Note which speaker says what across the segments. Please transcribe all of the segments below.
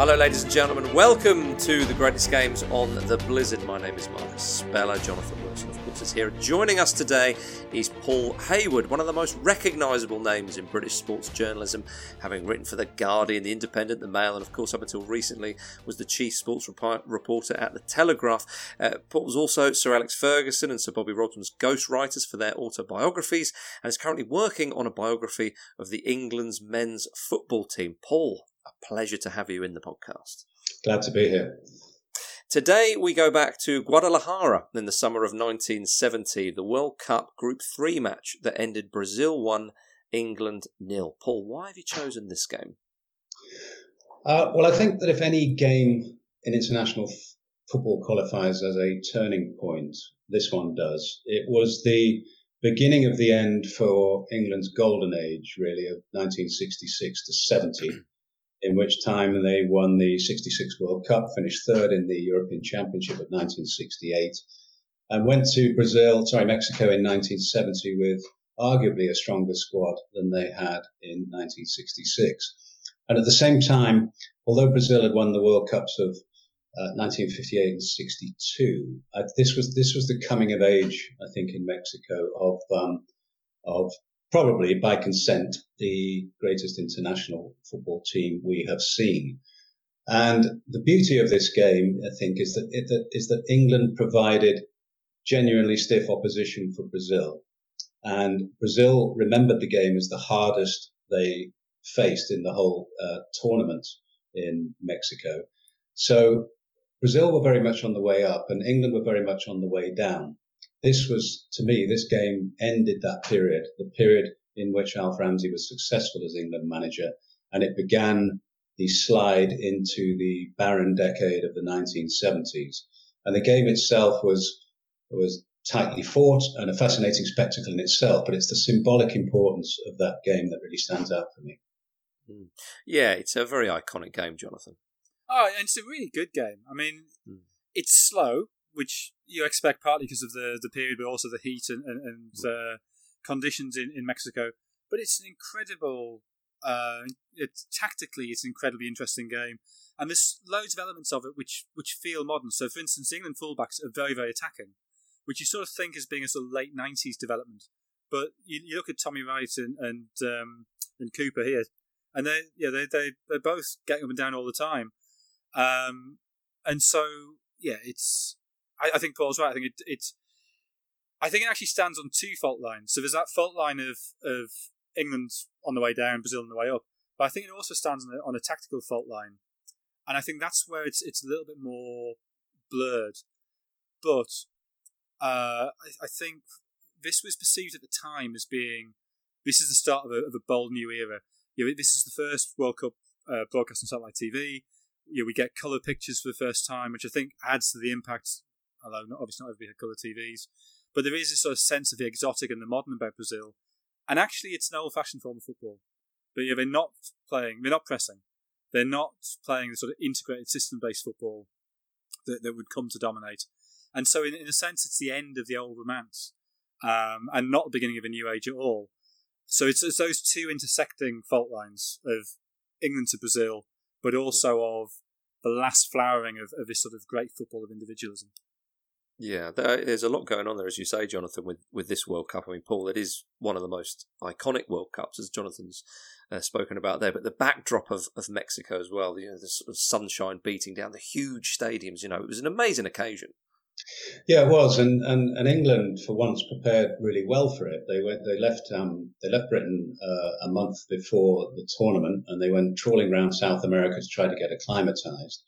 Speaker 1: Hello, ladies and gentlemen. Welcome to the greatest games on the Blizzard. My name is Marcus Speller. Jonathan Wilson, of course, is here. Joining us today is Paul Hayward, one of the most recognisable names in British sports journalism, having written for The Guardian, The Independent, The Mail, and of course, up until recently, was the chief sports rep- reporter at The Telegraph. Uh, Paul was also Sir Alex Ferguson and Sir Bobby Robson's ghostwriters for their autobiographies, and is currently working on a biography of the England's men's football team. Paul, a pleasure to have you in the podcast.
Speaker 2: Glad to be here.
Speaker 1: Today we go back to Guadalajara in the summer of 1970, the World Cup Group 3 match that ended Brazil 1, England nil. Paul, why have you chosen this game?
Speaker 2: Uh, well, I think that if any game in international f- football qualifies as a turning point, this one does. It was the beginning of the end for England's golden age, really, of 1966 to 70 in which time they won the 66 World Cup, finished third in the European Championship of 1968, and went to Brazil, sorry, Mexico in 1970 with arguably a stronger squad than they had in 1966. And at the same time, although Brazil had won the World Cups of uh, 1958 and 62, uh, this was this was the coming of age, I think, in Mexico of um, of probably by consent, the greatest international football team we have seen. And the beauty of this game, I think, is that, it, that, is that England provided genuinely stiff opposition for Brazil. And Brazil remembered the game as the hardest they faced in the whole uh, tournament in Mexico. So Brazil were very much on the way up and England were very much on the way down this was, to me, this game ended that period, the period in which Alf Ramsey was successful as England manager, and it began the slide into the barren decade of the 1970s. And the game itself was was tightly fought and a fascinating spectacle in itself, but it's the symbolic importance of that game that really stands out for me.
Speaker 1: Mm. Yeah, it's a very iconic game, Jonathan.
Speaker 3: Oh, and it's a really good game. I mean, mm. it's slow, which you expect partly because of the, the period, but also the heat and, and, and uh, conditions in, in Mexico. But it's an incredible, uh, it's tactically, it's an incredibly interesting game. And there's loads of elements of it which, which feel modern. So, for instance, England fullbacks are very, very attacking, which you sort of think as being a sort of late 90s development. But you, you look at Tommy Wright and, and, um, and Cooper here, and they, yeah, they, they, they're both getting up and down all the time. Um, and so, yeah, it's I, I think Paul's right. I think it, it's I think it actually stands on two fault lines. So there's that fault line of of England on the way down, Brazil on the way up. But I think it also stands on a, on a tactical fault line, and I think that's where it's it's a little bit more blurred. But uh, I, I, think this was perceived at the time as being this is the start of a, of a bold new era. You know, this is the first World Cup uh, broadcast on satellite TV. You know, we get colour pictures for the first time, which I think adds to the impact although not, obviously not everybody had colour TVs. But there is this sort of sense of the exotic and the modern about Brazil. And actually, it's an old fashioned form of football. But yeah, they're not playing, they're not pressing. They're not playing the sort of integrated system based football that, that would come to dominate. And so, in, in a sense, it's the end of the old romance um, and not the beginning of a new age at all. So, it's, it's those two intersecting fault lines of England to Brazil, but also of the last flowering of, of this sort of great football of individualism.
Speaker 1: Yeah, there's a lot going on there, as you say, Jonathan, with, with this World Cup. I mean, Paul, it is one of the most iconic World Cups, as Jonathan's uh, spoken about there. But the backdrop of, of Mexico as well, you know, the sort of sunshine beating down, the huge stadiums, you know, it was an amazing occasion.
Speaker 2: Yeah, it was, and, and, and England for once prepared really well for it. They went, they left, um, they left Britain uh, a month before the tournament, and they went trawling around South America to try to get acclimatized.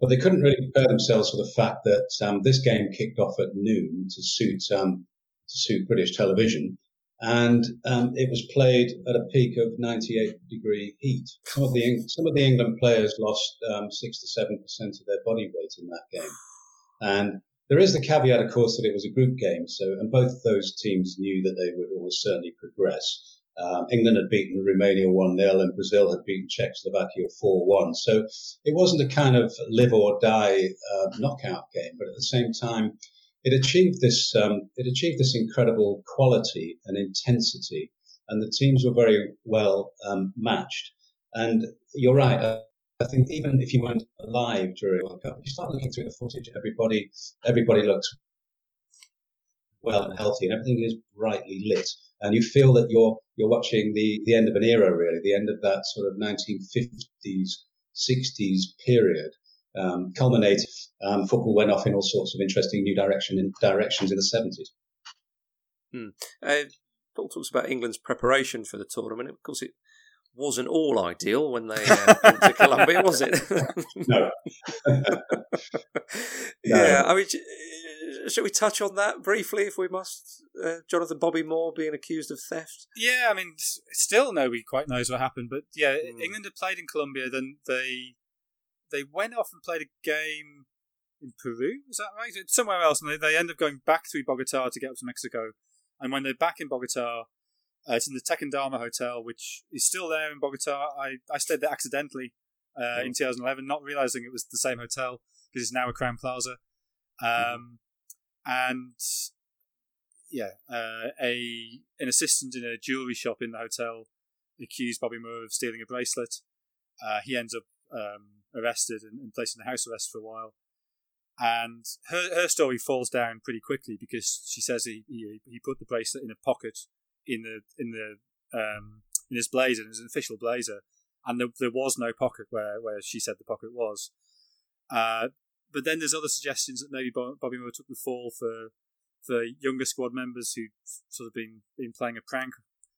Speaker 2: But they couldn't really prepare themselves for the fact that um, this game kicked off at noon to suit um, to suit British television, and um, it was played at a peak of 98 degree heat. Some of the some of the England players lost um, six to seven percent of their body weight in that game, and there is the caveat, of course, that it was a group game. So, and both those teams knew that they would almost certainly progress. Um, England had beaten Romania 1 0 and Brazil had beaten Czechoslovakia 4 1. So it wasn't a kind of live or die uh, knockout game, but at the same time, it achieved this um, it achieved this incredible quality and intensity, and the teams were very well um, matched. And you're right, uh, I think even if you weren't alive during World Cup, you start looking through the footage, everybody everybody looks well and healthy, and everything is brightly lit, and you feel that you're you're watching the the end of an era, really, the end of that sort of 1950s, 60s period. Um, culminated, um, football went off in all sorts of interesting new direction in directions in the 70s.
Speaker 1: Hmm. Uh, Paul talks about England's preparation for the tournament. Of course, it wasn't all ideal when they uh, went to Colombia, was it?
Speaker 2: no.
Speaker 1: yeah, I mean, shall we touch on that briefly, if we must? Uh, Jonathan Bobby Moore being accused of theft.
Speaker 3: Yeah, I mean, still nobody quite knows what happened, but yeah, mm. England had played in Colombia. Then they they went off and played a game in Peru. Is that right? Somewhere else, and they, they end up going back through Bogota to get up to Mexico. And when they're back in Bogota, uh, it's in the Tequendama Hotel, which is still there in Bogota. I, I stayed there accidentally uh, oh. in 2011, not realizing it was the same hotel because it's now a Crowne Plaza. Mm-hmm. Um, mm-hmm. And yeah, uh, a an assistant in a jewelry shop in the hotel accused Bobby Moore of stealing a bracelet. Uh, he ends up um, arrested and, and placed in the house arrest for a while and her her story falls down pretty quickly because she says he he, he put the bracelet in a pocket in the in the um, in his blazer, in his official blazer, and there, there was no pocket where where she said the pocket was. Uh, but then there's other suggestions that maybe Bobby Moore took the fall for for younger squad members who sort of been been playing a prank.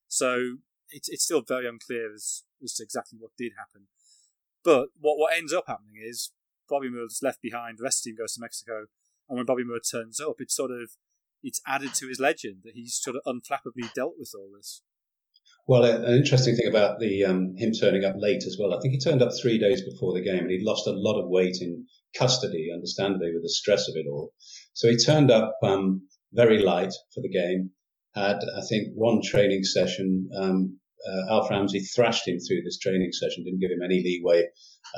Speaker 3: So it's it's still very unclear as as to exactly what did happen. But what what ends up happening is Bobby Moore's left behind. The rest of the team goes to Mexico, and when Bobby Moore turns up, it's sort of it's added to his legend that he's sort of unflappably dealt with all this.
Speaker 2: Well, an interesting thing about the um, him turning up late as well. I think he turned up three days before the game, and he'd lost a lot of weight in custody, understandably, with the stress of it all. So he turned up um, very light for the game. Had I think one training session. Um, uh, Alf Ramsey thrashed him through this training session, didn't give him any leeway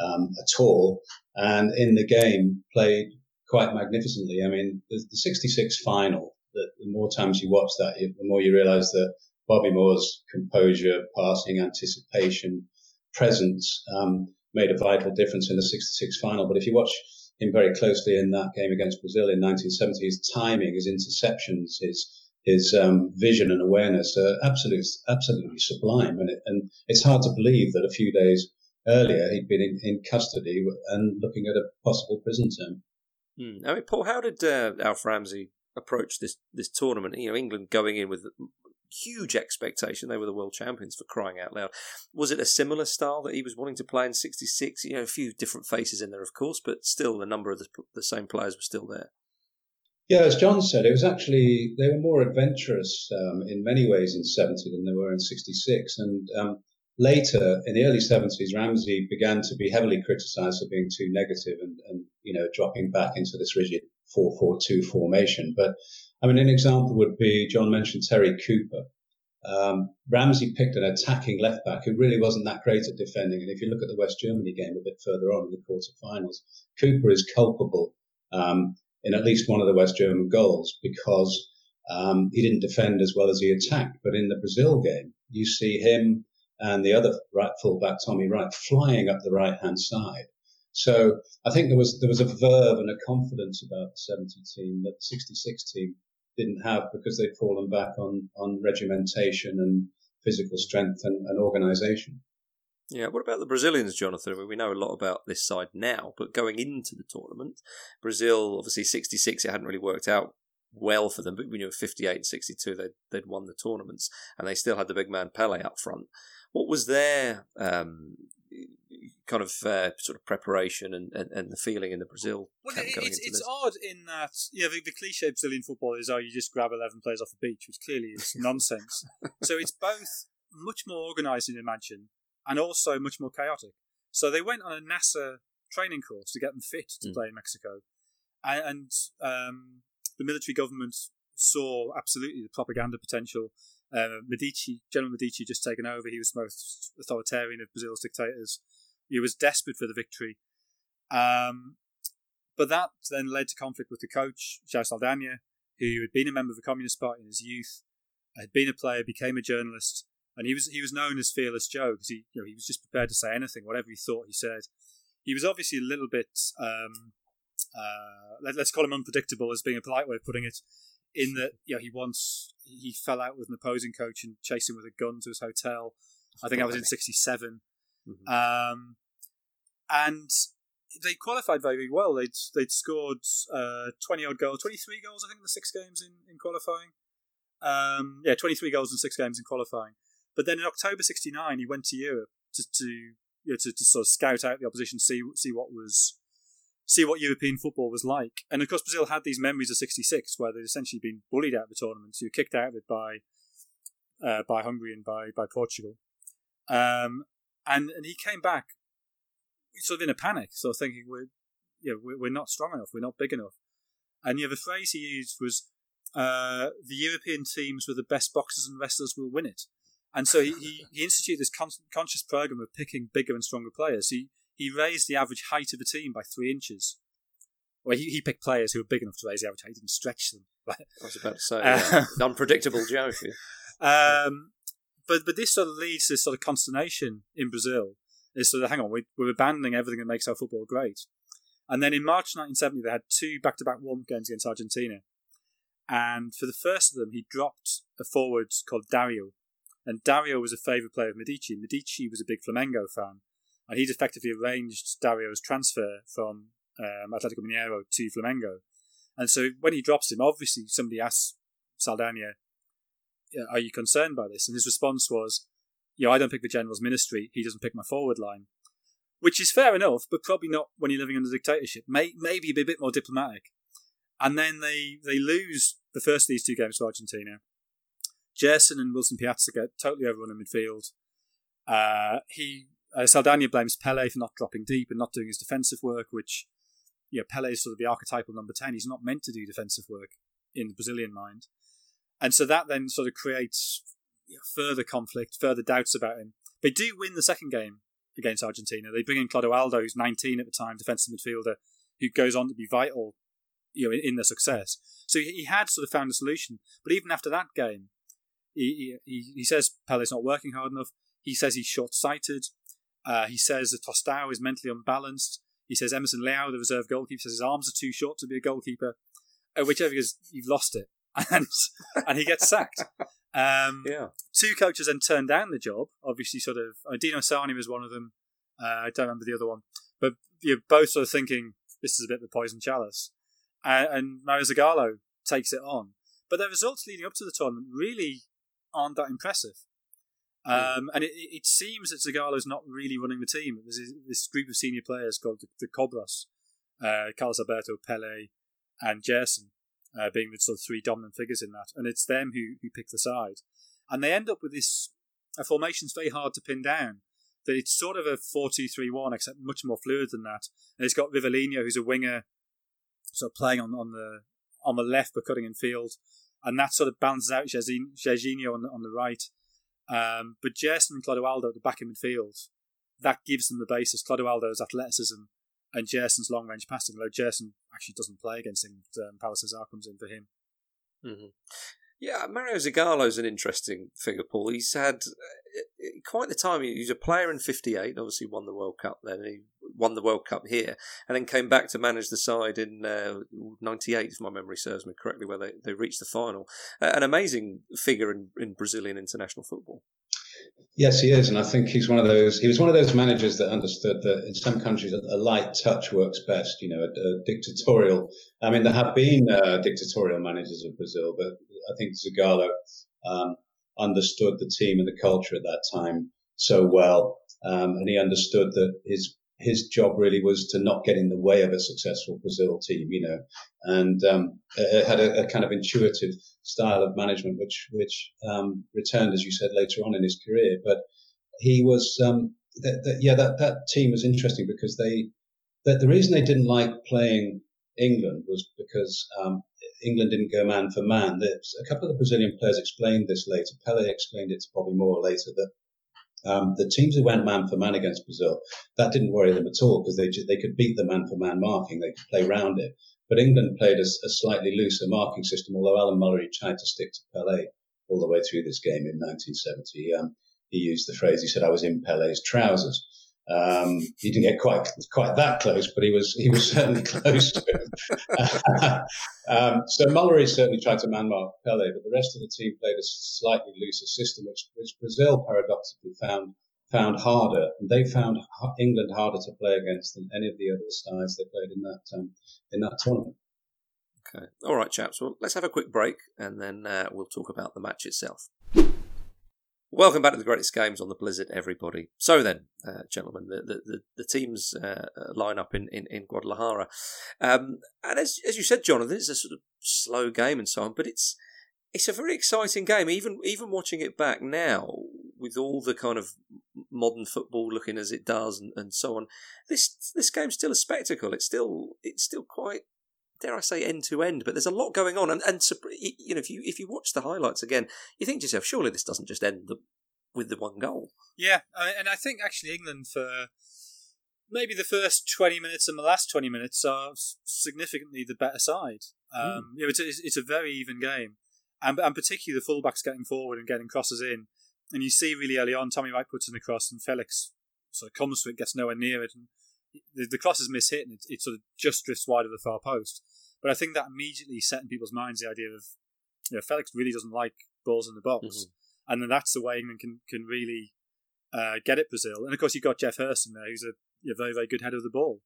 Speaker 2: um, at all, and in the game played quite magnificently. I mean, the, the 66 final, the, the, more times you watch that, the more you realize that Bobby Moore's composure, passing, anticipation, presence um, made a vital difference in the 66 final. But if you watch him very closely in that game against Brazil in 1970, his timing, his interceptions, his his um, vision and awareness are absolutely absolutely sublime, and it, and it's hard to believe that a few days earlier he'd been in, in custody and looking at a possible prison term.
Speaker 1: Hmm. I mean, Paul, how did uh, Alf Ramsey approach this this tournament? You know, England going in with huge expectation; they were the world champions for crying out loud. Was it a similar style that he was wanting to play in '66? You know, a few different faces in there, of course, but still, the number of the, the same players were still there.
Speaker 2: Yeah, as John said, it was actually they were more adventurous um, in many ways in '70 than they were in '66, and um, later in the early 70s, Ramsey began to be heavily criticized for being too negative and, and you know, dropping back into this rigid 4-4-2 formation. But I mean, an example would be John mentioned Terry Cooper. Um, Ramsey picked an attacking left back who really wasn't that great at defending. And if you look at the West Germany game a bit further on in the quarterfinals, Cooper is culpable um, in at least one of the West German goals because um, he didn't defend as well as he attacked. But in the Brazil game, you see him and the other right fullback, Tommy Wright, flying up the right hand side. So I think there was there was a verve and a confidence about the 70 team that the 66 team didn't have because they'd fallen back on on regimentation and physical strength and, and organisation.
Speaker 1: Yeah, what about the Brazilians, Jonathan? I mean, we know a lot about this side now, but going into the tournament, Brazil obviously 66, it hadn't really worked out well for them, but we knew 58 and 62 they'd, they'd won the tournaments, and they still had the big man Pele up front. What was their um, kind of uh, sort of preparation and, and, and, the feeling in the Brazil
Speaker 3: well, going it's, it's odd in that yeah the, the cliche Brazilian football is oh you just grab eleven players off the beach, which clearly is nonsense. so it's both much more organised in Imagine and also much more chaotic. So they went on a NASA training course to get them fit to mm. play in Mexico, and, and um, the military government saw absolutely the propaganda potential uh, Medici, General Medici, just taken over. He was the most authoritarian of Brazil's dictators. He was desperate for the victory. Um, but that then led to conflict with the coach, João Saldanha, who had been a member of the Communist Party in his youth, had been a player, became a journalist, and he was he was known as Fearless Joe because he you know he was just prepared to say anything, whatever he thought he said. he was obviously a little bit, um, uh, let, us call him unpredictable as being a polite way of putting it, in that you know, he once he fell out with an opposing coach and chased him with a gun to his hotel. I think I was in '67, mm-hmm. um, and they qualified very, well. They'd they'd scored uh, twenty odd goals, twenty three goals, I think, in the six games in in qualifying. Um, yeah, twenty three goals in six games in qualifying. But then in October '69, he went to Europe to to you know, to, to sort of scout out the opposition, see see what was see what European football was like. And of course, Brazil had these memories of '66 where they'd essentially been bullied out of the tournament, so kicked out of it by uh, by Hungary and by by Portugal. Um, and and he came back sort of in a panic, sort of thinking we're you know, we're not strong enough, we're not big enough. And yeah, the phrase he used was uh, the European teams with the best boxers and wrestlers will win it. And so he, he, he instituted this con- conscious program of picking bigger and stronger players. He he raised the average height of the team by three inches. Well, he, he picked players who were big enough to raise the average height. He didn't stretch them.
Speaker 1: I was about to say, uh, unpredictable joke.
Speaker 3: Um, but but this sort of leads to sort of consternation in Brazil. Is sort of hang on, we, we're abandoning everything that makes our football great. And then in March 1970, they had two back-to-back warm games against Argentina. And for the first of them, he dropped a forward called Dario, and Dario was a favourite player of Medici. Medici was a big Flamengo fan, and he'd effectively arranged Dario's transfer from um, Atletico Mineiro to Flamengo. And so when he drops him, obviously somebody asks Saldanha, "Are you concerned by this?" And his response was, "You know, I don't pick the general's ministry. He doesn't pick my forward line." Which is fair enough, but probably not when you're living under dictatorship. May, maybe be a bit more diplomatic. And then they, they lose the first of these two games to Argentina. Gerson and Wilson Piazza get totally overrun in midfield. Uh, he uh, Saldanha blames Pele for not dropping deep and not doing his defensive work, which you know, Pele is sort of the archetypal number 10. He's not meant to do defensive work in the Brazilian mind. And so that then sort of creates you know, further conflict, further doubts about him. They do win the second game against Argentina. They bring in Clodoaldo, who's 19 at the time, defensive midfielder, who goes on to be vital you know, in, in their success. So he, he had sort of found a solution. But even after that game, he, he, he says Pele's not working hard enough. He says he's short sighted. Uh, he says that Tostão is mentally unbalanced. He says Emerson Leão, the reserve goalkeeper, says his arms are too short to be a goalkeeper. Uh, whichever is, you've lost it. And, and he gets sacked. Um,
Speaker 1: yeah.
Speaker 3: Two coaches then turned down the job. Obviously, sort of. Uh, Dino Sani was one of them. Uh, I don't remember the other one. But you're both sort of thinking this is a bit of a poison chalice. Uh, and Mario Zagallo takes it on. But their results leading up to the tournament really aren't that impressive. Um, and it, it, seems that Zagallo's not really running the team. There's this group of senior players called the, the Cobras, uh, Carlos Alberto, Pele, and Gerson, uh, being the sort of three dominant figures in that. And it's them who, who pick the side. And they end up with this a formation's very hard to pin down. That it's sort of a 4 2 3 1, except much more fluid than that. And it's got Rivellino, who's a winger, sort of playing on, on the on the left but cutting in field and that sort of balances out Jairzinho on the, on the right. Um, but Gerson and Clodoaldo at the back in midfield, that gives them the basis. Clodoaldo's athleticism and Gerson's long range passing, though Gerson actually doesn't play against him. Um, Paulo Cesar comes in for him.
Speaker 1: Mm-hmm. Yeah, Mario Zagallo's an interesting figure, Paul. He's had quite the time. He was a player in '58, obviously won the World Cup then. He won the World Cup here, and then came back to manage the side in '98, uh, if my memory serves me correctly, where they, they reached the final. Uh, an amazing figure in, in Brazilian international football.
Speaker 2: Yes, he is, and I think he's one of those. He was one of those managers that understood that in some countries a light touch works best. You know, a, a dictatorial. I mean, there have been uh, dictatorial managers of Brazil, but I think Zagallo um, understood the team and the culture at that time so well, um, and he understood that his his job really was to not get in the way of a successful Brazil team, you know, and um, it had a, a, kind of intuitive style of management, which which um, returned, as you said, later on in his career. But he was, um, yeah, that that team was interesting because they, that the reason they didn't like playing England was because um, England didn't go man for man. There's, a couple of the Brazilian players explained this later. Pele explained it probably more later that um, the teams who went man for man against Brazil, that didn't worry them at all because they they could beat the man for man marking. They could play round it. But England played a, a slightly looser marking system. Although Alan Mullery tried to stick to Pele all the way through this game in 1970, um, he used the phrase. He said, "I was in Pele's trousers." Um, he didn't get quite quite that close, but he was he was certainly close to it. um, so Mullery certainly tried to man mark Pele, but the rest of the team played a slightly looser system, which which Brazil paradoxically found found harder, and they found England harder to play against than any of the other sides they played in that um, in that tournament.
Speaker 1: Okay, all right, chaps. Well, let's have a quick break, and then uh, we'll talk about the match itself. Welcome back to the greatest games on the Blizzard, everybody. So then, uh, gentlemen, the the, the, the teams uh, line up in, in, in Guadalajara. Um, and as, as you said, Jonathan, it's a sort of slow game and so on, but it's it's a very exciting game. Even even watching it back now, with all the kind of modern football looking as it does and, and so on, this this game's still a spectacle. It's still it's still quite dare I say end to end, but there's a lot going on. And, and you know, if you if you watch the highlights again, you think to yourself, surely this doesn't just end the, with the one goal.
Speaker 3: Yeah, and I think actually England for maybe the first 20 minutes and the last 20 minutes are significantly the better side. Um, mm. you know, it's, a, it's a very even game. And, and particularly the fullbacks getting forward and getting crosses in. And you see really early on, Tommy Wright puts in the cross and Felix sort of comes to it, gets nowhere near it. And the, the cross is mishit and it, it sort of just drifts wide of the far post. But I think that immediately set in people's minds the idea of, you know, Felix really doesn't like balls in the box. Mm-hmm. And then that's the way England can, can really uh, get at Brazil. And of course, you've got Geoff Hurst there, who's a, a very, very good head of the ball.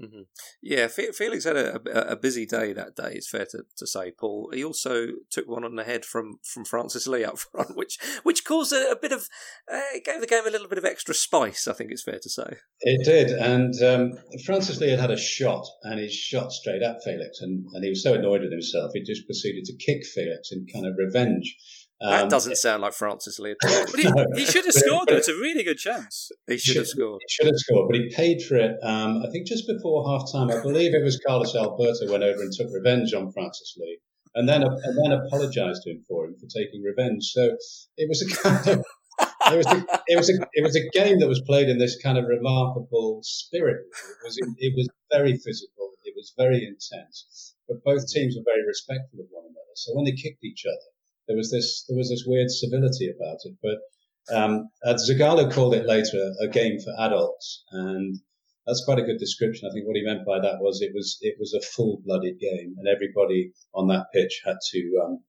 Speaker 1: Mm-hmm. Yeah, Felix had a, a, busy day that day. It's fair to, to say, Paul. He also took one on the head from, from Francis Lee up front, which which caused a, a bit of uh, gave the game a little bit of extra spice. I think it's fair to say
Speaker 2: it did. And um, Francis Lee had had a shot, and he shot straight at Felix, and, and he was so annoyed with himself, he just proceeded to kick Felix in kind of revenge.
Speaker 1: That um, doesn't sound like Francis Lee
Speaker 3: at all. But he, no, he should have scored. Though. It's a really good chance.
Speaker 1: He should, should, have scored.
Speaker 2: He should have scored, but he paid for it. Um, I think just before half time, I believe it was Carlos Alberto went over and took revenge on Francis Lee, and then and then apologised to him for him for taking revenge. So it was a kind of. it was a, it was a it was a game that was played in this kind of remarkable spirit. It was it was very physical. It was very intense. But both teams were very respectful of one another. So when they kicked each other, there was this there was this weird civility about it. But um, Zagallo called it later a game for adults, and that's quite a good description. I think what he meant by that was it was it was a full blooded game, and everybody on that pitch had to um,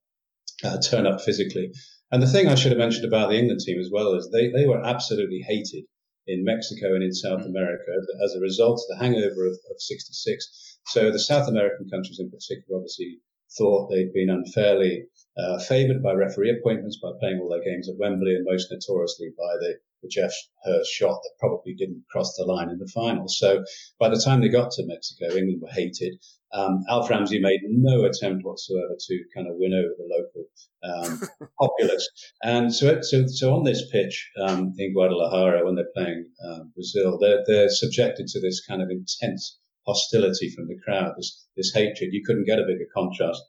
Speaker 2: uh, turn up physically. And the thing I should have mentioned about the England team as well is they, they were absolutely hated in Mexico and in South America as a result of the hangover of, of 66. So the South American countries in particular obviously thought they'd been unfairly uh, favoured by referee appointments by playing all their games at Wembley and most notoriously by the, the Geoff Hurst shot that probably didn't cross the line in the final. So by the time they got to Mexico, England were hated. Um, Alf Ramsey made no attempt whatsoever to kind of win over the local um, populace. And so, so, so on this pitch um, in Guadalajara, when they're playing um, Brazil, they're, they're subjected to this kind of intense hostility from the crowd, this, this hatred. You couldn't get a bigger contrast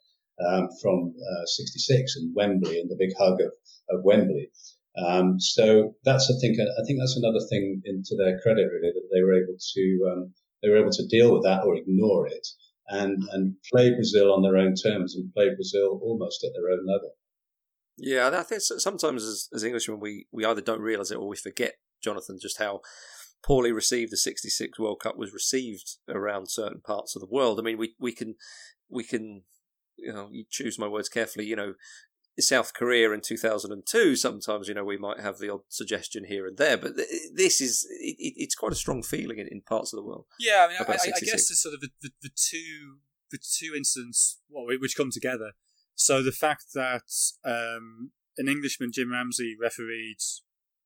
Speaker 2: um, from uh, 66 and Wembley and the big hug of, of Wembley. Um, so that's I think I think that's another thing into their credit really that they were able to um, they were able to deal with that or ignore it and and play Brazil on their own terms and play Brazil almost at their own level.
Speaker 1: Yeah, I think sometimes as, as Englishmen we, we either don't realise it or we forget, Jonathan, just how poorly received the 66 World Cup was received around certain parts of the world. I mean, we, we can we can you know, you choose my words carefully, you know, South Korea in 2002, sometimes, you know, we might have the odd suggestion here and there, but this is, it, it's quite a strong feeling in, in, parts of the world.
Speaker 3: Yeah, I mean, I, I, guess the sort of the, the, the, two, the two incidents well, which come together. So the fact that um, an Englishman, Jim Ramsey, refereed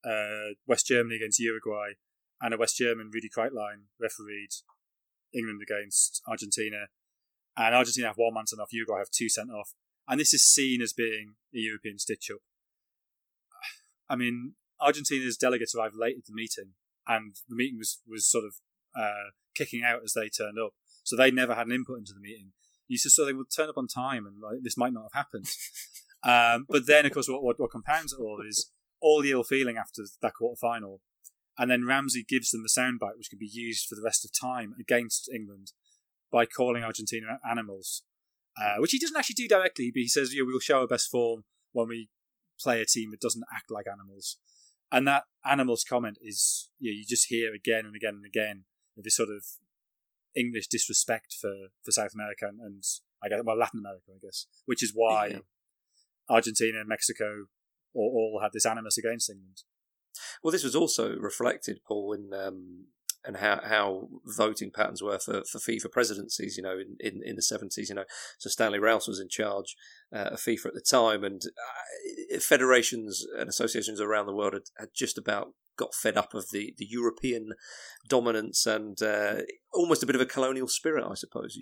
Speaker 3: uh, West Germany against Uruguay, and a West German, Rudi Kreitlein, refereed England against Argentina and Argentina have one man sent off, Uruguay have two sent off, and this is seen as being a European stitch up. I mean, Argentina's delegates arrived late at the meeting, and the meeting was was sort of uh, kicking out as they turned up, so they never had an input into the meeting. You just thought they would turn up on time, and like this might not have happened. um, but then, of course, what, what, what compounds it all is all the ill feeling after that quarter final, and then Ramsey gives them the soundbite, which can be used for the rest of time against England by calling Argentina animals, uh, which he doesn't actually do directly, but he says, yeah, we'll show our best form when we play a team that doesn't act like animals. And that animals comment is you, know, you just hear again and again and again this sort of English disrespect for, for South America and, and I guess well Latin America, I guess, which is why yeah. Argentina and Mexico all, all had this animus against England.
Speaker 1: Well, this was also reflected, Paul, in um, and how, how voting patterns were for, for FIFA presidencies, you know, in, in, in the 70s, you know. So Stanley Rous was in charge uh, of FIFA at the time, and uh, federations and associations around the world had, had just about got fed up of the, the European dominance and uh, almost a bit of a colonial spirit, I suppose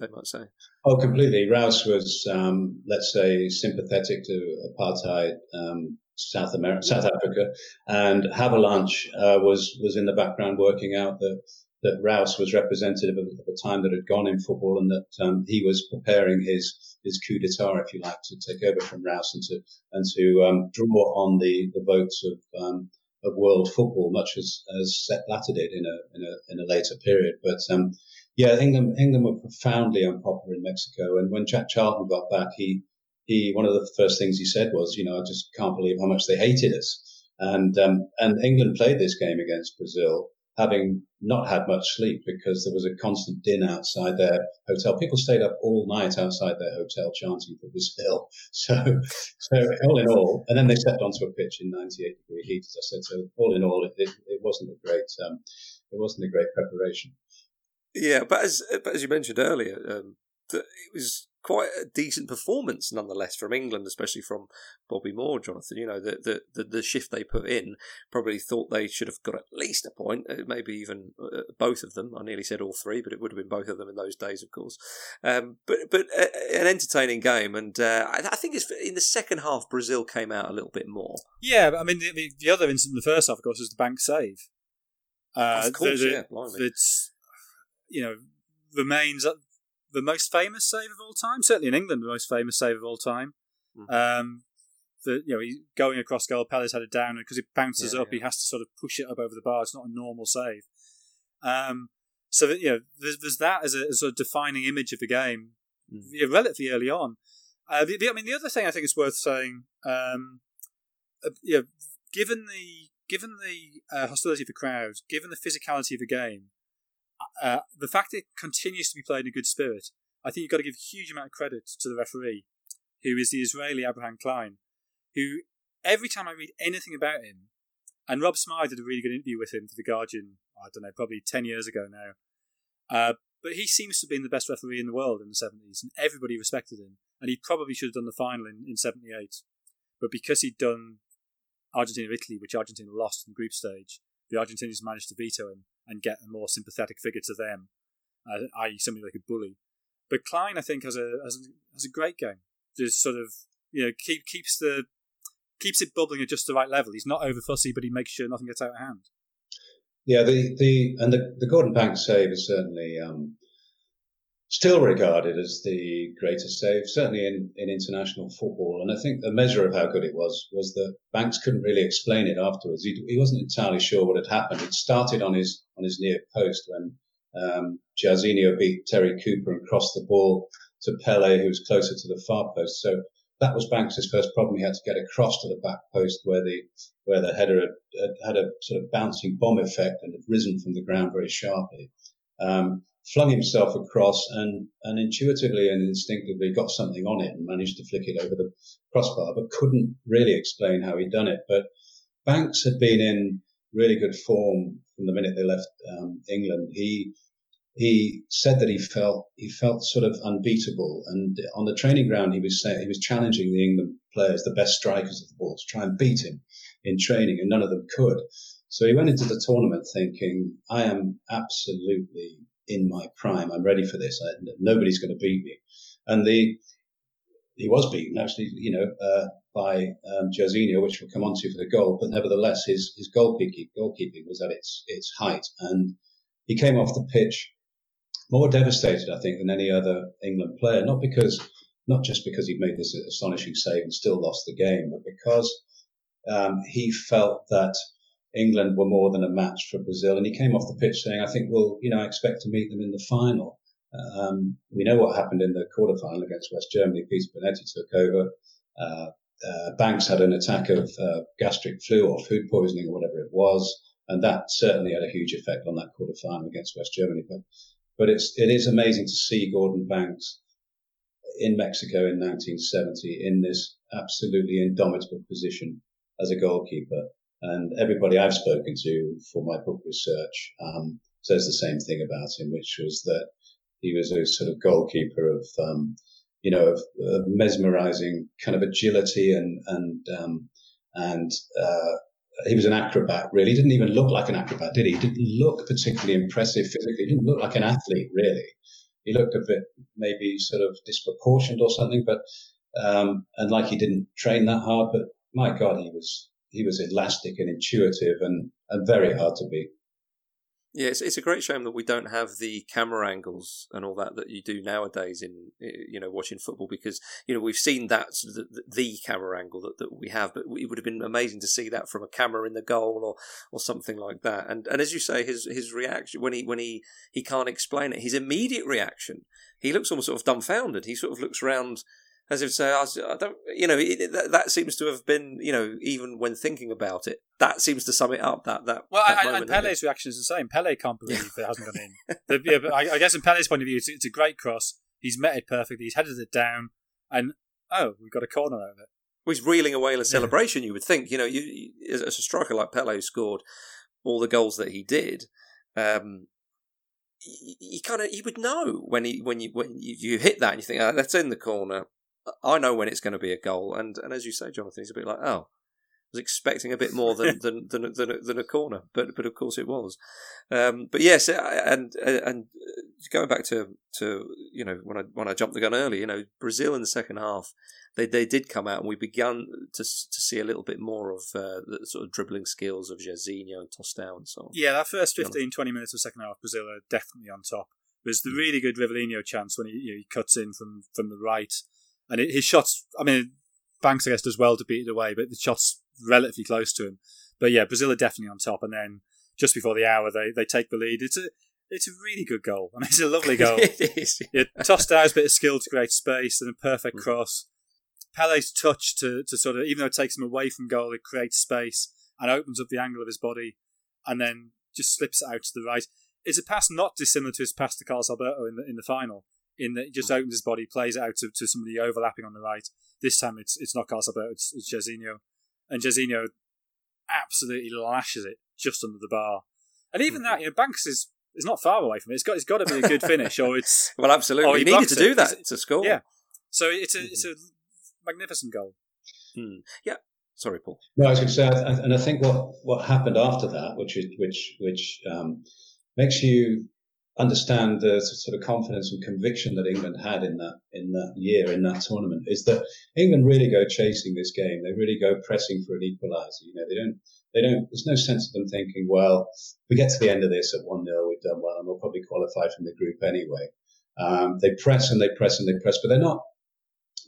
Speaker 1: they might say.
Speaker 2: Oh, completely. Rous was, um, let's say, sympathetic to apartheid um, South America, South Africa, and Havelange uh, was was in the background working out that that Rous was representative of, of, a time that had gone in football, and that um, he was preparing his his coup d'état, if you like, to take over from Rous and to and to um, draw on the the votes of um, of world football, much as as Sepp Blatter did in a in a in a later period. But um, yeah, England England were profoundly unpopular in Mexico, and when Jack Charlton got back, he he one of the first things he said was, you know, I just can't believe how much they hated us. And um, and England played this game against Brazil, having not had much sleep because there was a constant din outside their hotel. People stayed up all night outside their hotel chanting for Brazil. So, so all in all, and then they stepped onto a pitch in 98 degree heat, as I said. So all in all, it, it, it wasn't a great um, it wasn't a great preparation.
Speaker 1: Yeah, but as but as you mentioned earlier, um, it was quite a decent performance nonetheless from England, especially from Bobby Moore, Jonathan. You know, the, the, the, the, shift they put in, probably thought they should have got at least a point, uh, maybe even uh, both of them. I nearly said all three, but it would have been both of them in those days, of course. Um, but but uh, an entertaining game, and uh, I, I, think it's in the second half, Brazil came out a little bit more.
Speaker 3: Yeah, I mean, the, the other incident in the first half, of course, was the Banks save.
Speaker 1: Uh, of course, the,
Speaker 3: yeah, It's, you know, remains the most famous save of all time. Certainly in England, the most famous save of all time. Mm-hmm. Um, the you know he's going across goal. Palace had it down because it bounces yeah, up. Yeah. He has to sort of push it up over the bar. It's not a normal save. Um, so that, you know, there's, there's that as a, as a defining image of the game, mm. relatively early on. Uh, the, the, I mean, the other thing I think is worth saying, um, uh, you know, given the given the uh, hostility of the crowd, given the physicality of the game, uh, the fact it continues to be played in a good spirit, I think you've got to give a huge amount of credit to the referee, who is the Israeli Abraham Klein, who every time I read anything about him, and Rob Smyth did a really good interview with him for The Guardian, I don't know, probably 10 years ago now. Uh, but he seems to have been the best referee in the world in the 70s, and everybody respected him. And he probably should have done the final in, in 78. But because he'd done Argentina Italy, which Argentina lost in the group stage, the Argentinians managed to veto him and get a more sympathetic figure to them, uh, i.e., somebody like a bully. But Klein, I think, has a, has a has a great game. Just sort of you know keep keeps the keeps it bubbling at just the right level. He's not over fussy, but he makes sure nothing gets out of hand.
Speaker 2: Yeah, the the and the, the Gordon Banks save is certainly um, still regarded as the greatest save, certainly in, in international football. And I think the measure of how good it was was that Banks couldn't really explain it afterwards. He, he wasn't entirely sure what had happened. It started on his on his near post when um, beat Terry Cooper and crossed the ball to Pele, who was closer to the far post. So that was Banks's first problem. He had to get across to the back post where the where the header had, had, had a sort of bouncing bomb effect and had risen from the ground very sharply. Um, flung himself across and, and intuitively and instinctively got something on it and managed to flick it over the crossbar, but couldn't really explain how he'd done it. But Banks had been in really good form from the minute they left um, England. He he said that he felt he felt sort of unbeatable, and on the training ground he was saying he was challenging the England players, the best strikers of the ball, to try and beat him in training, and none of them could. So he went into the tournament thinking, I am absolutely in my prime. I'm ready for this. I, nobody's going to beat me. And the he was beaten actually, you know, uh, by um, which we'll come on to for the goal. But nevertheless, his his goalkeeping goalkeeping was at its its height, and he came off the pitch more devastated, I think, than any other England player. Not because not just because he'd made this astonishing save and still lost the game, but because um, he felt that England were more than a match for Brazil. And he came off the pitch saying, I think, well, you know, I expect to meet them in the final. Um, we know what happened in the quarterfinal against West Germany. Peter Bonetti took over. Uh, uh, Banks had an attack of uh, gastric flu or food poisoning or whatever it was, and that certainly had a huge effect on that quarter final against West Germany. But but it's it is amazing to see Gordon Banks in Mexico in 1970 in this absolutely indomitable position as a goalkeeper. And everybody I've spoken to for my book research um, says the same thing about him, which was that he was a sort of goalkeeper of, um, you know, of, of, mesmerizing kind of agility and and um, and uh, he was an acrobat. Really, he didn't even look like an acrobat, did he? He didn't look particularly impressive physically. He didn't look like an athlete, really. He looked a bit maybe sort of disproportioned or something, but um, and like he didn't train that hard. But my God, he was he was elastic and intuitive and, and very hard to beat.
Speaker 1: Yeah, it's, it's a great shame that we don't have the camera angles and all that that you do nowadays in you know watching football because you know we've seen that the, the, camera angle that, that we have, but it would have been amazing to see that from a camera in the goal or or something like that. And and as you say, his his reaction when he when he he can't explain it, his immediate reaction, he looks almost sort of dumbfounded. He sort of looks around as if to say, I don't, you know, that, that, seems to have been, you know, even when thinking about it, that seems to sum it up. That that
Speaker 3: well,
Speaker 1: that
Speaker 3: I, and Pele's reaction is the same. Pele can't believe it hasn't gone in. but, yeah, but I, I, guess in Pele's point of view, it's, it's, a great cross. He's met it perfectly. He's headed it down, and oh, we've got a corner out of it.
Speaker 1: Well, he's reeling away in a celebration. Yeah. You would think, you know, you, you, as a striker like Pele, scored all the goals that he did. Um, you, kind of you would know when he when you when you, you hit that and you think oh, that's in the corner I know when it's going to be a goal, and and as you say, Jonathan, he's a bit like, oh, I was expecting a bit more than than, than, than, than, a corner, but but of course it was. Um, but yes, and and going back to to you know when I when I jumped the gun early, you know Brazil in the second half, they they did come out, and we began to to see a little bit more of uh, the sort of dribbling skills of Jairzinho and Tostão and so on.
Speaker 3: Yeah, that first 15, 20 minutes of the second half, Brazil are definitely on top. There's the mm. really good Rivellino chance when he, you know, he cuts in from, from the right and it, his shots. I mean, Banks I guess does well to beat it away, but the shots relatively close to him. But yeah, Brazil are definitely on top, and then just before the hour they, they take the lead. It's a it's a really good goal. I mean, it's a lovely goal.
Speaker 1: it is.
Speaker 3: Yeah, Tostão a bit of skill to create space and a perfect mm. cross. Pele's touch to, to sort of, even though it takes him away from goal, it creates space and opens up the angle of his body and then just slips it out to the right. It's a pass not dissimilar to his pass to Carlos Alberto in the, in the final in that he just opens his body, plays it out to, to somebody overlapping on the right. This time it's it's not Carlos Alberto, it's, it's Jairzinho. And Jairzinho absolutely lashes it just under the bar. And even mm-hmm. that, you know, Banks is is not far away from it. It's got it's got to be a good finish, or it's
Speaker 1: well, absolutely. he, he needed to do that to score.
Speaker 3: Yeah. So it's a mm-hmm. it's a magnificent goal.
Speaker 1: Hmm. Yeah. Sorry, Paul.
Speaker 2: No, I was going to say, and I think what what happened after that, which is which which um, makes you understand the sort of confidence and conviction that England had in that in that year in that tournament is that England really go chasing this game. They really go pressing for an equaliser. You know, they don't they don't. There's no sense of them thinking, well, we get to the end of this at one 0 we've done well, and we'll probably qualify from the group anyway. Um, they press and they press and they press, but they're not.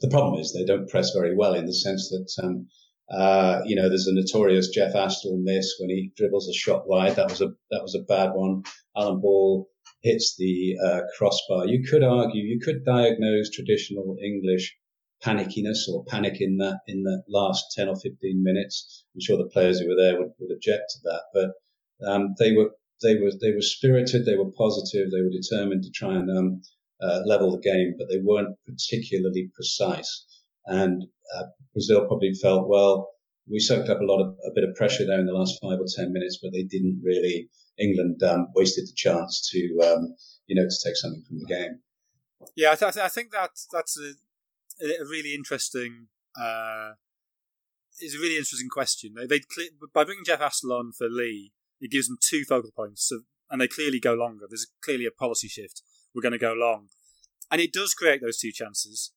Speaker 2: The problem is they don't press very well in the sense that. Um, uh, you know, there's a notorious Jeff Astle miss when he dribbles a shot wide. That was a that was a bad one. Alan Ball hits the uh, crossbar. You could argue, you could diagnose traditional English panickiness or panic in that in the last 10 or 15 minutes. I'm sure the players who were there would, would object to that, but um, they were they were they were spirited, they were positive, they were determined to try and um, uh, level the game, but they weren't particularly precise. And uh, Brazil probably felt well. We soaked up a lot of a bit of pressure there in the last five or ten minutes, but they didn't really England um, wasted the chance to um, you know to take something from the game.
Speaker 3: Yeah, I, th- I think that that's a, a really interesting. Uh, it's a really interesting question. They, they by bringing Jeff Astle on for Lee, it gives them two focal points, so, and they clearly go longer. There's clearly a policy shift. We're going to go long, and it does create those two chances,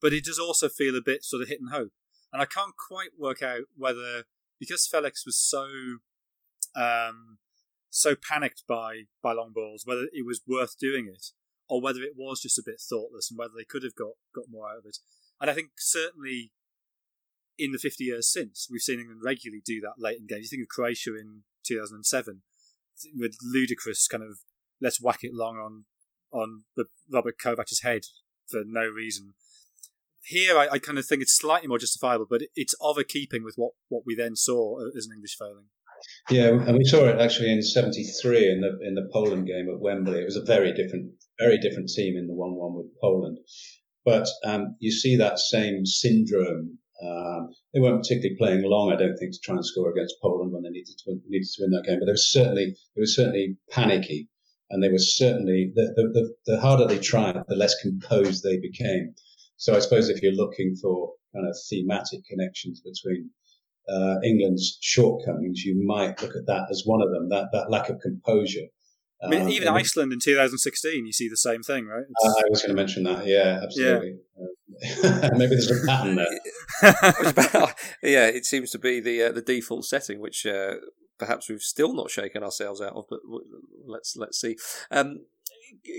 Speaker 3: but it does also feel a bit sort of hit and hope. And I can't quite work out whether because Felix was so um, so panicked by by long balls whether it was worth doing it or whether it was just a bit thoughtless and whether they could have got got more out of it. And I think certainly in the 50 years since, we've seen England regularly do that late in games. You think of Croatia in 2007 with ludicrous kind of let's whack it long on on the Robert Kovac's head for no reason. Here I, I, kind of think it's slightly more justifiable, but it's of a keeping with what, what we then saw as an English failing.
Speaker 2: Yeah, and we saw it actually in '73 in the in the Poland game at Wembley. It was a very different, very different team in the one-one with Poland, but um, you see that same syndrome. Um, they weren't particularly playing long, I don't think, to try and score against Poland when they needed to needed to win that game. But there was certainly it was certainly panicky, and they were certainly the the, the, the harder they tried, the less composed they became. So I suppose if you're looking for kind of thematic connections between uh, England's shortcomings, you might look at that as one of them. That that lack of composure.
Speaker 3: I mean, um, even Iceland in 2016, you see the same thing, right?
Speaker 2: Uh, I was going to mention that. Yeah, absolutely. Yeah. Uh, maybe there's a pattern there.
Speaker 1: yeah, it seems to be the uh, the default setting, which uh, perhaps we've still not shaken ourselves out of. But let's let's see. Um,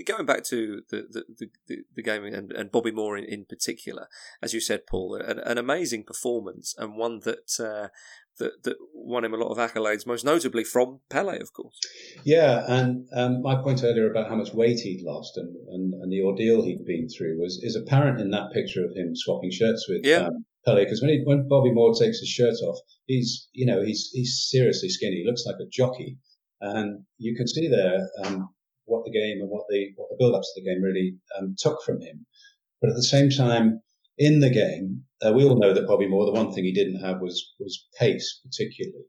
Speaker 1: going back to the the, the, the game and, and Bobby Moore in, in particular, as you said, Paul, an, an amazing performance and one that uh, that that won him a lot of accolades, most notably from Pele, of course.
Speaker 2: Yeah, and um, my point earlier about how much weight he'd lost and, and, and the ordeal he'd been through was is apparent in that picture of him swapping shirts with yeah. um, Pele. Because when he, when Bobby Moore takes his shirt off, he's you know he's he's seriously skinny. He looks like a jockey, and you can see there um, what the game and what the what the build-ups to the game really um, took from him. But at the same time, in the game, uh, we all know that Bobby Moore, the one thing he didn't have was was pace, particularly.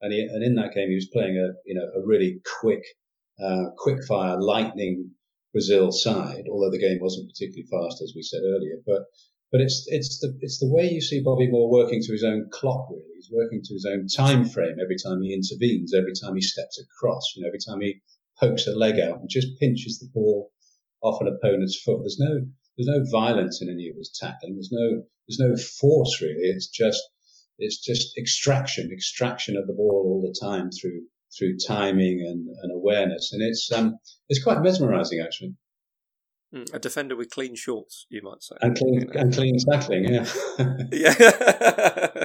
Speaker 2: And, he, and in that game, he was playing a you know a really quick, uh, quick fire, lightning Brazil side. Although the game wasn't particularly fast, as we said earlier, but but it's it's the it's the way you see Bobby Moore working to his own clock. Really, he's working to his own time frame every time he intervenes, every time he steps across. You know, every time he pokes a leg out and just pinches the ball off an opponent's foot. There's no there's no violence in any of his tackling. There's no there's no force really. It's just it's just extraction, extraction of the ball all the time through through timing and, and awareness, and it's um it's quite mesmerising actually.
Speaker 1: Hmm, a defender with clean shorts, you might say,
Speaker 2: and clean and clean tackling, yeah,
Speaker 1: yeah.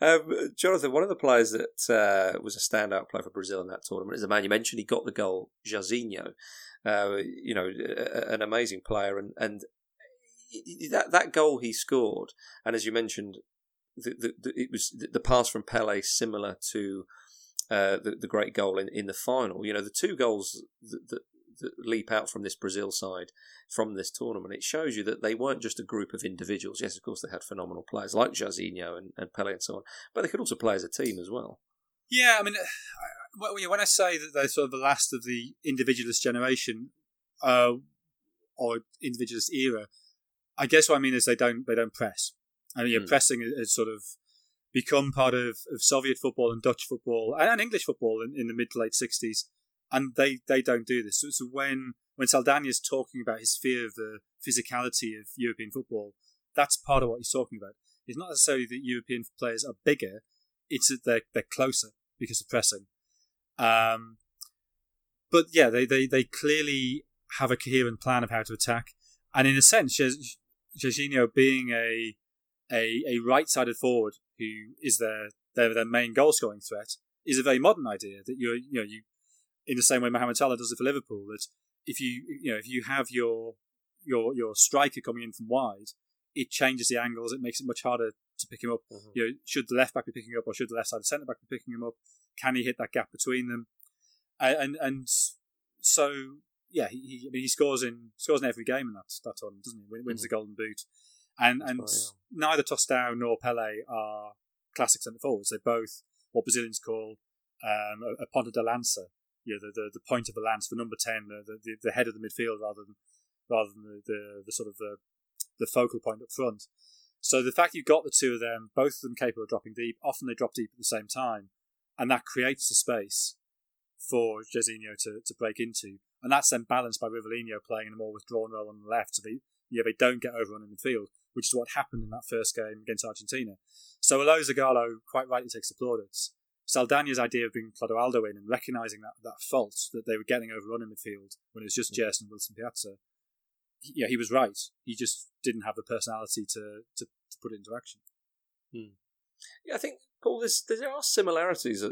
Speaker 1: um, Jonathan, one of the players that uh, was a standout player for Brazil in that tournament is the man you mentioned. He got the goal, Jairzinho. Uh, you know, an amazing player, and and that that goal he scored, and as you mentioned, the, the, the it was the pass from Pele similar to uh, the the great goal in, in the final. You know, the two goals that, that that leap out from this Brazil side from this tournament. It shows you that they weren't just a group of individuals. Yes, of course, they had phenomenal players like Jairzinho and, and Pele and so on, but they could also play as a team as well.
Speaker 3: Yeah, I mean, when I say that they're sort of the last of the individualist generation uh, or individualist era, I guess what I mean is they don't they don't press, and you know, mm. pressing has sort of become part of, of Soviet football and Dutch football and, and English football in, in the mid to late sixties and they they don't do this. So, so when when is talking about his fear of the physicality of European football, that's part of what he's talking about. It's not necessarily that European players are bigger; it's that they're they're closer because of pressing. Um, but yeah, they, they, they clearly have a coherent plan of how to attack, and in a sense, Jairzinho being a a, a right-sided forward who is their their, their main goal scoring threat is a very modern idea that you you know you in the same way Mohamed Salah does it for Liverpool. That if you you know if you have your your your striker coming in from wide, it changes the angles. It makes it much harder to pick him up. Mm-hmm. You know, should the left back be picking him up, or should the left side centre back be picking him up? Can he hit that gap between them? And and, and so yeah, he, he, I mean, he scores in scores in every game in that that tournament, doesn't he? Wins mm-hmm. the Golden Boot, and and yeah. neither Tostão nor Pele are classic centre forwards. They're both what Brazilians call um, a, a ponta de lança, you know, the, the, the point of the lance, the number ten, the, the, the head of the midfield, rather than rather than the, the, the sort of the the focal point up front. So the fact you've got the two of them, both of them capable of dropping deep, often they drop deep at the same time, and that creates a space for Jairzinho to, to break into, and that's then balanced by Rivellino playing in a more withdrawn role on the left, so they yeah they don't get overrun in midfield, which is what happened in that first game against Argentina. So although Zagallo quite rightly takes the plaudits, Saldanha's idea of bringing Clodoaldo in and recognising that, that fault that they were getting overrun in midfield when it was just Gerson and Wilson Piazza, he, yeah, he was right. He just didn't have the personality to, to, to put it into action.
Speaker 1: Hmm. Yeah, I think Paul, there are similarities uh,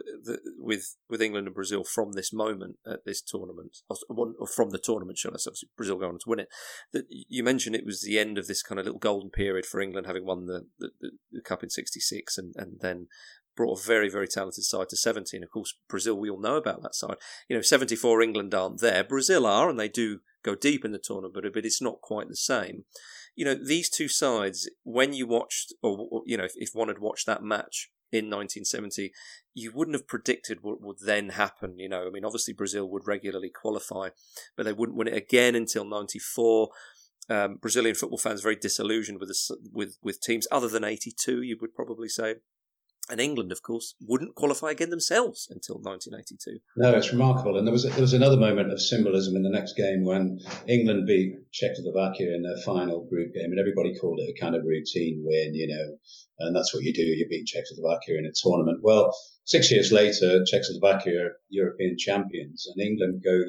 Speaker 1: with with England and Brazil from this moment at this tournament, or from the tournament, shall I say? Brazil going on to win it. That you mentioned it was the end of this kind of little golden period for England, having won the the, the cup in '66, and and then brought a very very talented side to 70. And of course, Brazil, we all know about that side. You know, 74 England aren't there. Brazil are, and they do go deep in the tournament, but it's not quite the same. You know, these two sides, when you watched, or, you know, if, if one had watched that match in 1970, you wouldn't have predicted what would then happen. You know, I mean, obviously Brazil would regularly qualify, but they wouldn't win it again until 94. Um, Brazilian football fans very disillusioned with, with with teams other than 82, you would probably say. And England, of course, wouldn't qualify again themselves until 1982.
Speaker 2: No, it's remarkable. And there was there was another moment of symbolism in the next game when England beat Czechoslovakia in their final group game, and everybody called it a kind of routine win, you know, and that's what you do. You beat Czechoslovakia in a tournament. Well, six years later, Czechoslovakia are European champions, and England go.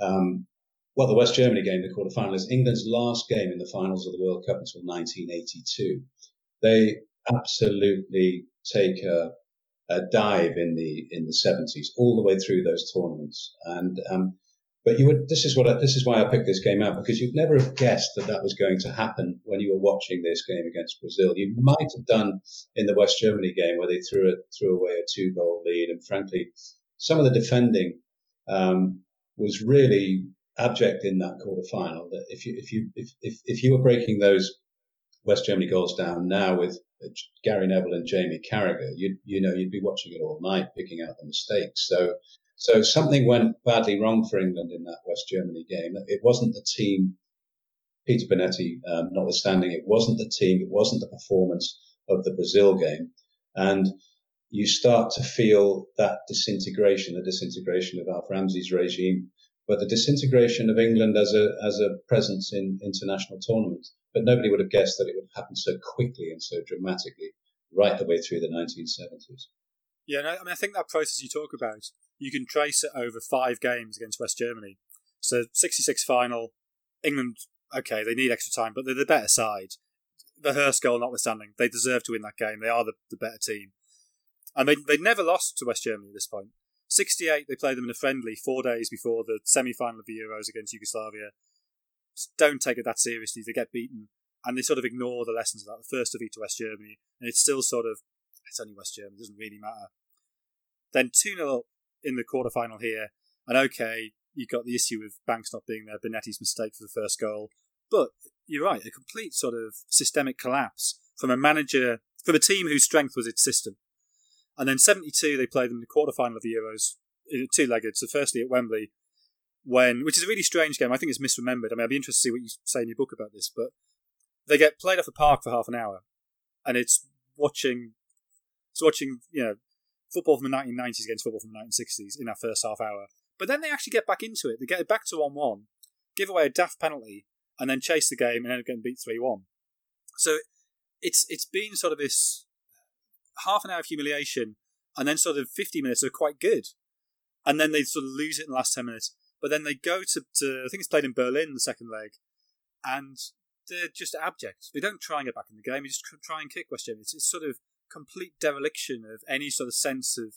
Speaker 2: Um, well, the West Germany game, the quarterfinals, England's last game in the finals of the World Cup until 1982. They absolutely take a, a dive in the in the 70s all the way through those tournaments and um, but you would this is what I, this is why I picked this game out because you'd never have guessed that that was going to happen when you were watching this game against Brazil. You might have done in the West Germany game where they threw it threw away a two goal lead and frankly some of the defending um, was really abject in that quarter final. That if you if you if, if, if you were breaking those West Germany goals down now with Gary Neville and Jamie Carragher, you you know you'd be watching it all night, picking out the mistakes. So so something went badly wrong for England in that West Germany game. It wasn't the team, Peter Bonetti um, notwithstanding, it wasn't the team, it wasn't the performance of the Brazil game, and you start to feel that disintegration, the disintegration of Alf Ramsey's regime, but the disintegration of England as a as a presence in international tournaments. But nobody would have guessed that it would happen so quickly and so dramatically right the way through the 1970s.
Speaker 3: Yeah, no, I mean, I think that process you talk about, you can trace it over five games against West Germany. So 66 final, England, okay, they need extra time, but they're the better side. The Hurst goal notwithstanding, they deserve to win that game. They are the, the better team. And they, they never lost to West Germany at this point. 68, they played them in a friendly four days before the semi final of the Euros against Yugoslavia don't take it that seriously. They get beaten, and they sort of ignore the lessons of that. The first defeat to West Germany, and it's still sort of it's only West Germany, it doesn't really matter. Then 2 0 in the quarter final here, and okay, you got the issue with Banks not being there, Bonetti's mistake for the first goal. But you're right, a complete sort of systemic collapse from a manager, from a team whose strength was its system. And then 72, they played in the quarter final of the Euros, uh, two legged. So, firstly at Wembley, when, which is a really strange game. I think it's misremembered. I mean, I'd be interested to see what you say in your book about this, but they get played off a park for half an hour, and it's watching, it's watching, you know, football from the 1990s against football from the 1960s in that first half hour. But then they actually get back into it. They get it back to 1 1, give away a daft penalty, and then chase the game and end up getting beat 3 1. So it's it's been sort of this half an hour of humiliation, and then sort of 50 minutes are quite good. And then they sort of lose it in the last 10 minutes. But then they go to, to I think it's played in Berlin the second leg, and they're just abject. They don't try and get back in the game. They just try and kick West Germany. It's, it's sort of complete dereliction of any sort of sense of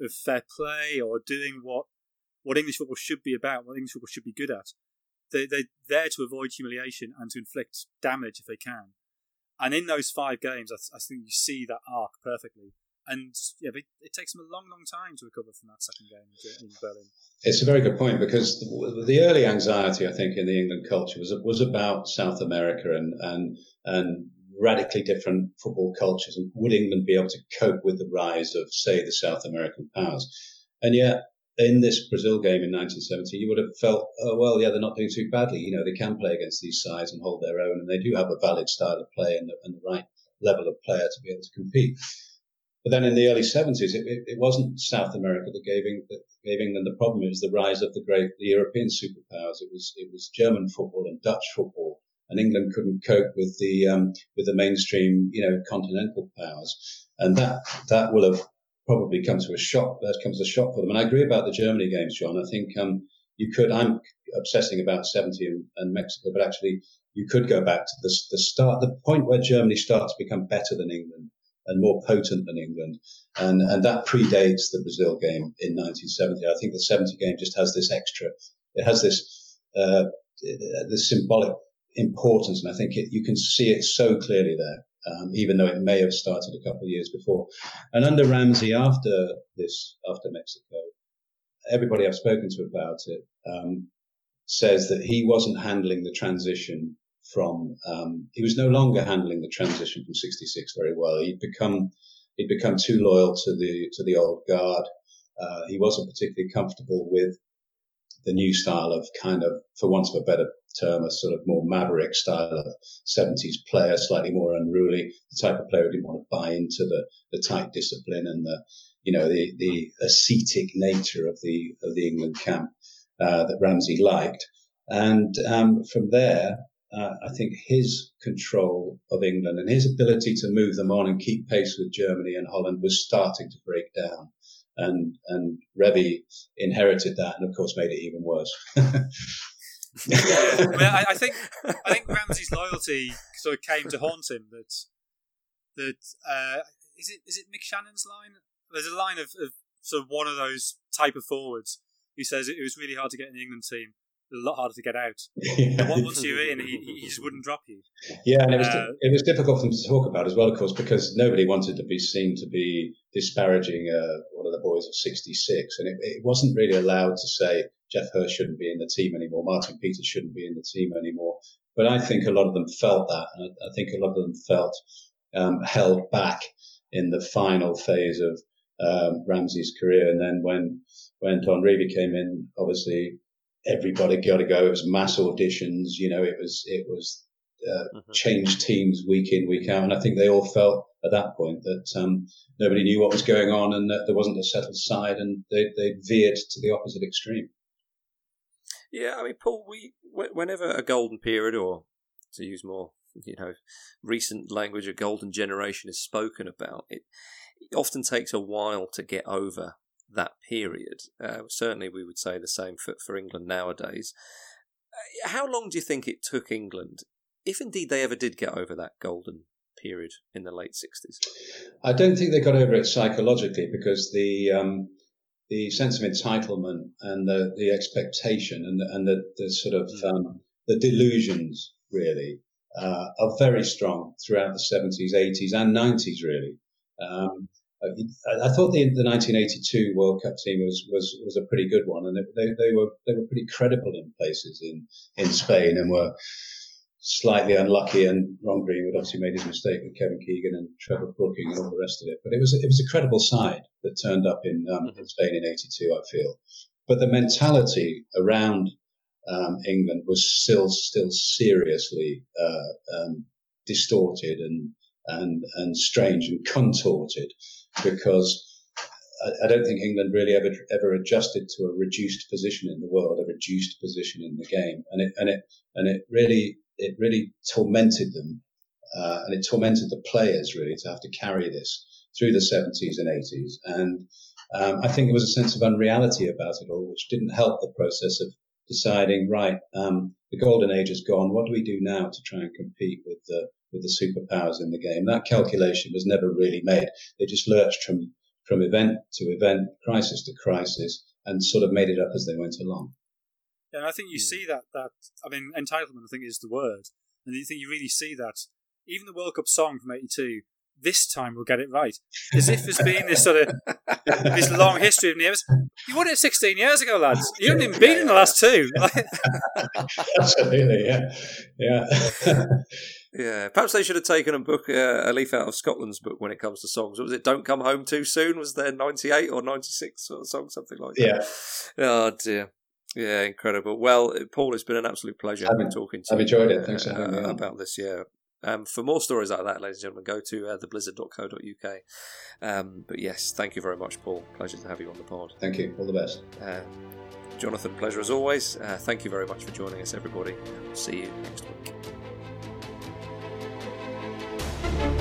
Speaker 3: of fair play or doing what what English football should be about, what English football should be good at. They they're there to avoid humiliation and to inflict damage if they can. And in those five games, I, th- I think you see that arc perfectly and yeah, it, takes them a long, long time to recover from that second game in Berlin.
Speaker 2: It's a very good point because the, the early anxiety, I think, in the England culture was was about South America and and and radically different football cultures, and would England be able to cope with the rise of, say, the South American powers? And yet, in this Brazil game in 1970, you would have felt, oh, well, yeah, they're not doing too badly. You know, they can play against these sides and hold their own, and they do have a valid style of play and the, and the right level of player to be able to compete. But then in the early 70s, it, it, it wasn't South America that gave, that gave England the problem. It was the rise of the great, the European superpowers. It was, it was German football and Dutch football. And England couldn't cope with the, um, with the mainstream, you know, continental powers. And that, that will have probably come to a shock. That comes a shock for them. And I agree about the Germany games, John. I think, um, you could, I'm obsessing about 70 and, and Mexico, but actually you could go back to the, the start, the point where Germany starts to become better than England and more potent than England. And, and that predates the Brazil game in 1970. I think the 70 game just has this extra, it has this, uh, this symbolic importance. And I think it, you can see it so clearly there. Um, even though it may have started a couple of years before. And under Ramsey, after this, after Mexico, everybody I've spoken to about it um, says that he wasn't handling the transition from um, he was no longer handling the transition from 66 very well. He'd become he'd become too loyal to the to the old guard. Uh, he wasn't particularly comfortable with the new style of kind of, for want of a better term, a sort of more maverick style of 70s player, slightly more unruly, the type of player who didn't want to buy into the, the tight discipline and the, you know, the, the ascetic nature of the, of the England camp, uh, that Ramsey liked. And, um, from there, uh, I think his control of England and his ability to move them on and keep pace with Germany and Holland was starting to break down. And, and Revie inherited that and of course made it even worse.
Speaker 3: yeah, well, I, I, think I think Ramsey's loyalty sort of came to haunt him. That that uh, is it is it Mick Channon's line? There's a line of, of sort of one of those type of forwards who says it was really hard to get in the England team a lot harder to get out. Yeah. Once you're in, he, he just wouldn't drop you.
Speaker 2: Yeah, and it was uh, it was difficult for them to talk about as well, of course, because nobody wanted to be seen to be disparaging uh, one of the boys of '66, and it, it, wasn't really allowed to say Geoff Hurst shouldn't be in the team anymore, Martin Peters shouldn't be in the team anymore. But I think a lot of them felt that, and I, I think a lot of them felt um, held back in the final phase of um, Ramsey's career, and then when when Don Revie came in, obviously everybody got to go. It was mass auditions. You know, it was it was uh, mm-hmm. change teams week in week out, and I think they all felt at that point that um, nobody knew what was going on and that there wasn't a settled side, and they they veered to the opposite extreme.
Speaker 1: Yeah, I mean, Paul, we whenever a golden period, or to use more you know recent language, a golden generation is spoken about, it, it often takes a while to get over that period. Uh, certainly, we would say the same for, for England nowadays. Uh, how long do you think it took England, if indeed they ever did get over that golden period in the late 60s?
Speaker 2: I don't think they got over it psychologically because the. Um, the sense of entitlement and the, the expectation and the, and the, the sort of mm. um, the delusions really uh, are very strong throughout the 70s, 80s, and 90s really. Um, I thought the, the 1982 World Cup team was, was, was a pretty good one, and they, they were they were pretty credible in places in, in Spain, and were slightly unlucky. And Ron Greenwood obviously made his mistake with Kevin Keegan and Trevor Brooking and all the rest of it. But it was it was a credible side that turned up in, um, in Spain in '82. I feel, but the mentality around um, England was still still seriously uh, um, distorted and and and strange and contorted because I, I don't think England really ever ever adjusted to a reduced position in the world, a reduced position in the game, and it and it and it really it really tormented them, uh, and it tormented the players really to have to carry this through the 70s and 80s, and um, I think there was a sense of unreality about it all, which didn't help the process of deciding right. Um, the golden age is gone. What do we do now to try and compete with the with the superpowers in the game. That calculation was never really made. They just lurched from, from event to event, crisis to crisis, and sort of made it up as they went along.
Speaker 3: Yeah, and I think you hmm. see that, that, I mean, entitlement, I think, is the word. And you think you really see that. Even the World Cup song from 82, this time we'll get it right. As if there's been this sort of this long history of names. You won it 16 years ago, lads. You haven't even been in the last two.
Speaker 2: Absolutely, yeah. Yeah.
Speaker 1: Yeah, perhaps they should have taken a book, uh, a leaf out of Scotland's book when it comes to songs. What was it "Don't Come Home Too Soon"? Was there ninety eight or ninety six sort of song, something like
Speaker 2: that?
Speaker 1: Yeah. Oh dear. Yeah, incredible. Well, Paul, it's been an absolute pleasure having talking to
Speaker 2: I've enjoyed it. Thanks for having me
Speaker 1: uh, about this. Yeah. Um, for more stories like that, ladies and gentlemen, go to uh, theblizzard.co.uk. Um, but yes, thank you very much, Paul. Pleasure to have you on the pod.
Speaker 2: Thank you. All the best. Uh,
Speaker 1: Jonathan, pleasure as always. Uh, thank you very much for joining us, everybody. We'll see you next week thank you